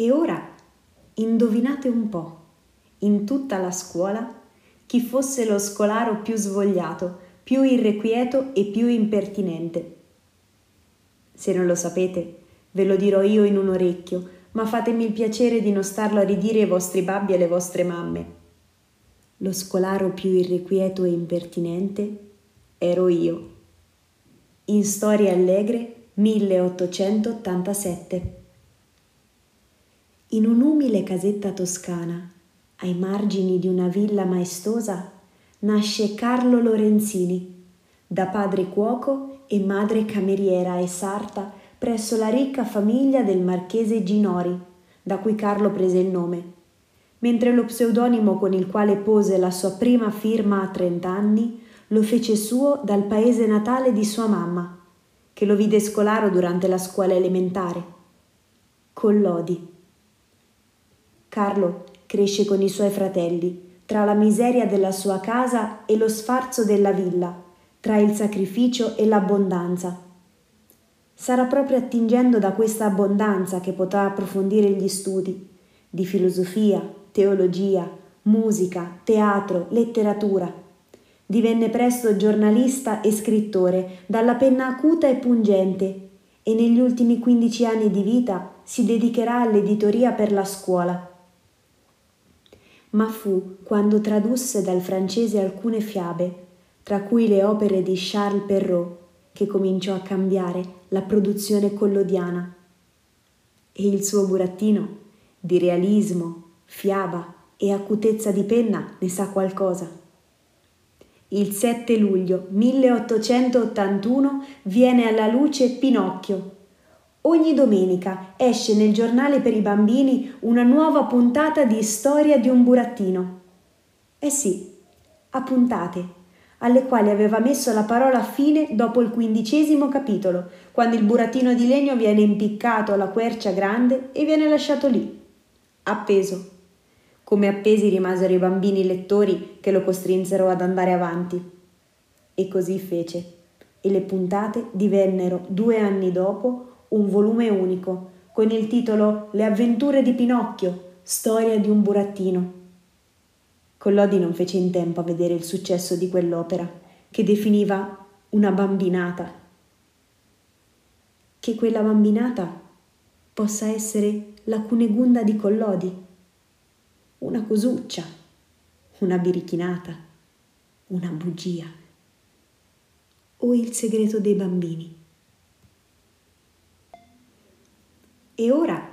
E ora indovinate un po', in tutta la scuola, chi fosse lo scolaro più svogliato, più irrequieto e più impertinente. Se non lo sapete, ve lo dirò io in un orecchio, ma fatemi il piacere di non starlo a ridire ai vostri babbi e alle vostre mamme. Lo scolaro più irrequieto e impertinente ero io. In Storie Allegre 1887. In un'umile casetta toscana, ai margini di una villa maestosa, nasce Carlo Lorenzini, da padre cuoco e madre cameriera e sarta presso la ricca famiglia del marchese Ginori, da cui Carlo prese il nome, mentre lo pseudonimo con il quale pose la sua prima firma a trent'anni lo fece suo dal paese natale di sua mamma, che lo vide scolaro durante la scuola elementare. Collodi. Carlo cresce con i suoi fratelli, tra la miseria della sua casa e lo sfarzo della villa, tra il sacrificio e l'abbondanza. Sarà proprio attingendo da questa abbondanza che potrà approfondire gli studi di filosofia, teologia, musica, teatro, letteratura Divenne presto giornalista e scrittore, dalla penna acuta e pungente, e negli ultimi 15 anni di vita si dedicherà all'editoria per la scuola. Ma fu quando tradusse dal francese alcune fiabe, tra cui le opere di Charles Perrault, che cominciò a cambiare la produzione collodiana. E il suo burattino, di realismo, fiaba e acutezza di penna, ne sa qualcosa. Il 7 luglio 1881 viene alla luce Pinocchio. Ogni domenica esce nel giornale per i bambini una nuova puntata di Storia di un burattino. Eh sì, a puntate, alle quali aveva messo la parola fine dopo il quindicesimo capitolo, quando il burattino di legno viene impiccato alla quercia grande e viene lasciato lì, appeso come appesi rimasero i bambini lettori che lo costrinsero ad andare avanti. E così fece, e le puntate divennero due anni dopo un volume unico, con il titolo Le avventure di Pinocchio, storia di un burattino. Collodi non fece in tempo a vedere il successo di quell'opera, che definiva una bambinata. Che quella bambinata possa essere la Cunegunda di Collodi una cosuccia, una birichinata, una bugia o il segreto dei bambini. E ora